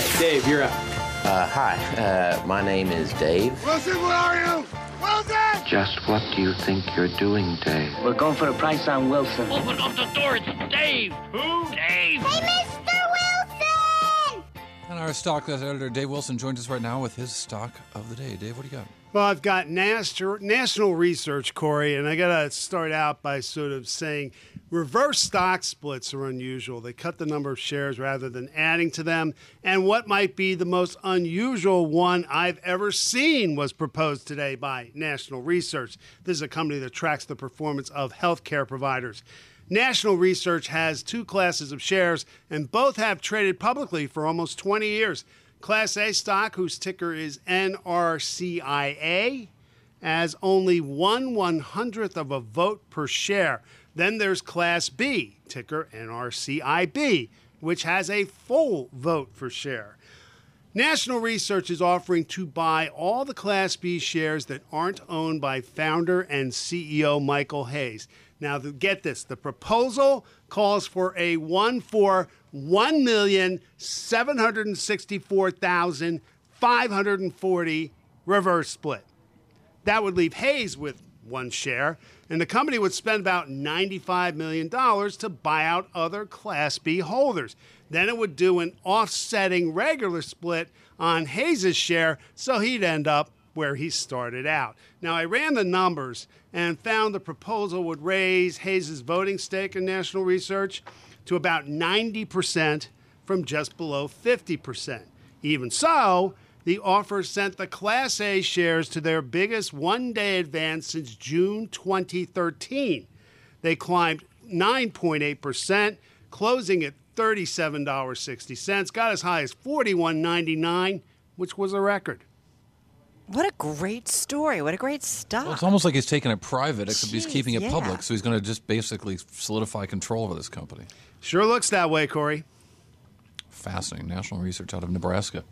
right, Dave, you're up. Uh, hi, uh, my name is Dave. Wilson, where are you? Wilson! Just what do you think you're doing, Dave? We're going for a price on Wilson. Open up the door. It's Dave. Who? Dave. Hey, Mr. Wilson! And our stock editor, Dave Wilson, joins us right now with his stock of the day. Dave, what do you got? Well, I've got national national research, Cory, and I got to start out by sort of saying reverse stock splits are unusual. They cut the number of shares rather than adding to them. And what might be the most unusual one I've ever seen was proposed today by National Research. This is a company that tracks the performance of healthcare providers. National Research has two classes of shares, and both have traded publicly for almost 20 years. Class A stock, whose ticker is NRCIA, has only one one hundredth of a vote per share. Then there's Class B, ticker NRCIB, which has a full vote for share. National Research is offering to buy all the Class B shares that aren't owned by founder and CEO Michael Hays. Now, get this the proposal calls for a one for 1,764,540 reverse split. That would leave Hays with one share, and the company would spend about $95 million to buy out other Class B holders. Then it would do an offsetting regular split on Hays' share, so he'd end up where he started out. Now, I ran the numbers and found the proposal would raise Hays' voting stake in national research to about 90% from just below 50%. Even so, the offer sent the Class A shares to their biggest one day advance since June 2013. They climbed 9.8%, closing at $37.60, got as high as $41.99, which was a record. What a great story. What a great stock. Well, it's almost like he's taking it private, except he's keeping it yeah. public. So he's going to just basically solidify control over this company. Sure looks that way, Cory. Fascinating. National research out of Nebraska.